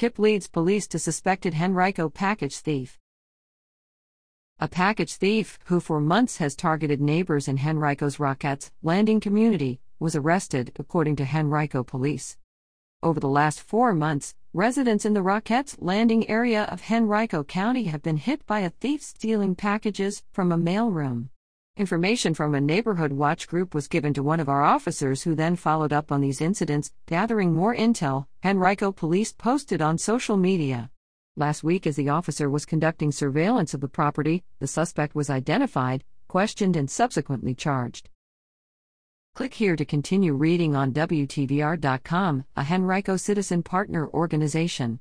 Tip leads police to suspected Henrico package thief. A package thief, who for months has targeted neighbors in Henrico's Rocketts Landing community, was arrested, according to Henrico police. Over the last four months, residents in the Rocketts Landing area of Henrico County have been hit by a thief stealing packages from a mailroom. Information from a neighborhood watch group was given to one of our officers who then followed up on these incidents, gathering more intel, Henrico police posted on social media. Last week, as the officer was conducting surveillance of the property, the suspect was identified, questioned, and subsequently charged. Click here to continue reading on WTVR.com, a Henrico citizen partner organization.